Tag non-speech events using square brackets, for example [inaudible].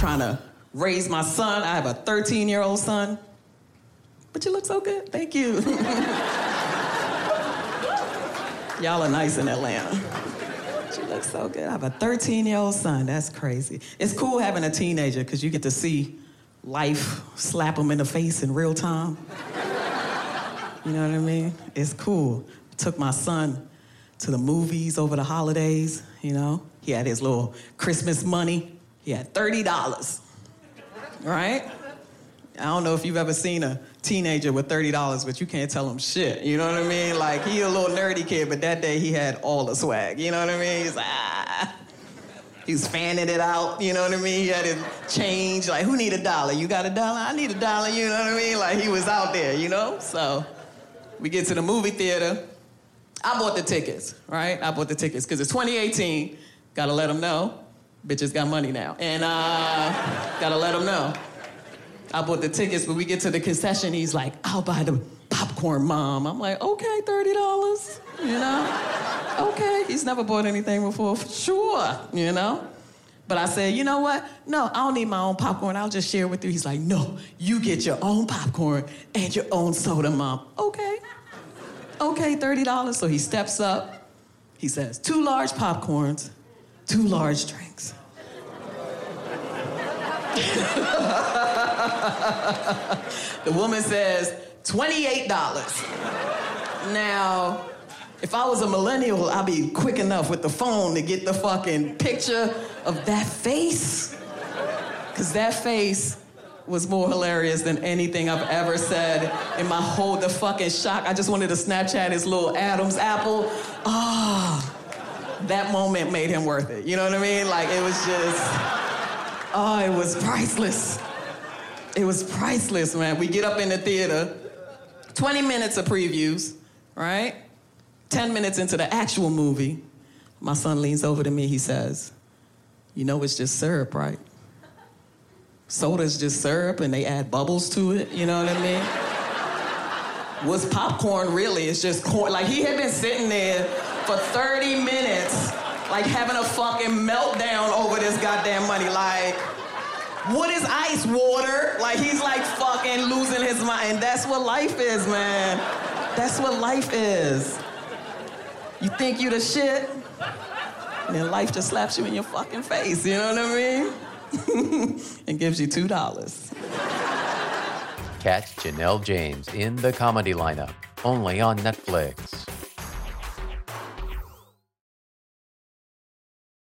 Trying to raise my son. I have a 13 year old son. But you look so good. Thank you. [laughs] Y'all are nice in Atlanta. You look so good. I have a 13 year old son. That's crazy. It's cool having a teenager because you get to see life slap them in the face in real time. You know what I mean? It's cool. Took my son to the movies over the holidays, you know? He had his little Christmas money. He had $30, right? I don't know if you've ever seen a teenager with $30, but you can't tell him shit. You know what I mean? Like, he a little nerdy kid, but that day he had all the swag. You know what I mean? He's like, ah. He's fanning it out, you know what I mean? He had his change, like, who need a dollar? You got a dollar? I need a dollar, you know what I mean? Like, he was out there, you know? So, we get to the movie theater. I bought the tickets, right? I bought the tickets because it's 2018. Gotta let them know. Bitches got money now. And uh, gotta let them know. I bought the tickets, but we get to the concession. He's like, I'll buy the popcorn, mom. I'm like, okay, $30, you know? Okay, he's never bought anything before, for sure, you know? But I said, you know what? No, I don't need my own popcorn. I'll just share with you. He's like, no, you get your own popcorn and your own soda, mom. Okay. Okay, $30. So he steps up. He says, two large popcorns, two large drinks. [laughs] the woman says, $28. Now, if I was a millennial, I'd be quick enough with the phone to get the fucking picture of that face. Because that face was more hilarious than anything I've ever said in my whole, the fucking shock. I just wanted to Snapchat his little Adam's apple. Ah, oh, that moment made him worth it. You know what I mean? Like, it was just, oh, it was priceless. It was priceless, man. We get up in the theater, 20 minutes of previews, right? 10 minutes into the actual movie, my son leans over to me. He says, You know, it's just syrup, right? Soda's just syrup and they add bubbles to it, you know what I mean? What's popcorn really? It's just corn. Like, he had been sitting there for 30 minutes, like having a fucking meltdown over this goddamn money. Like, what is ice water? Like, he's like fucking losing his mind. And that's what life is, man. That's what life is. You think you the shit, and then life just slaps you in your fucking face, you know what I mean? [laughs] and gives you $2. Catch Janelle James in the comedy lineup, only on Netflix.